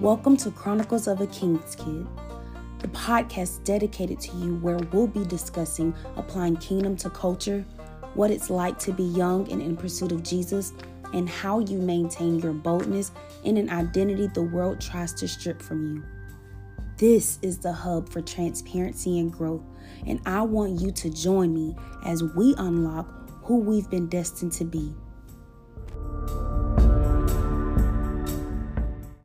Welcome to Chronicles of a King's Kid, the podcast dedicated to you where we'll be discussing applying kingdom to culture, what it's like to be young and in pursuit of Jesus, and how you maintain your boldness in an identity the world tries to strip from you. This is the hub for transparency and growth, and I want you to join me as we unlock who we've been destined to be.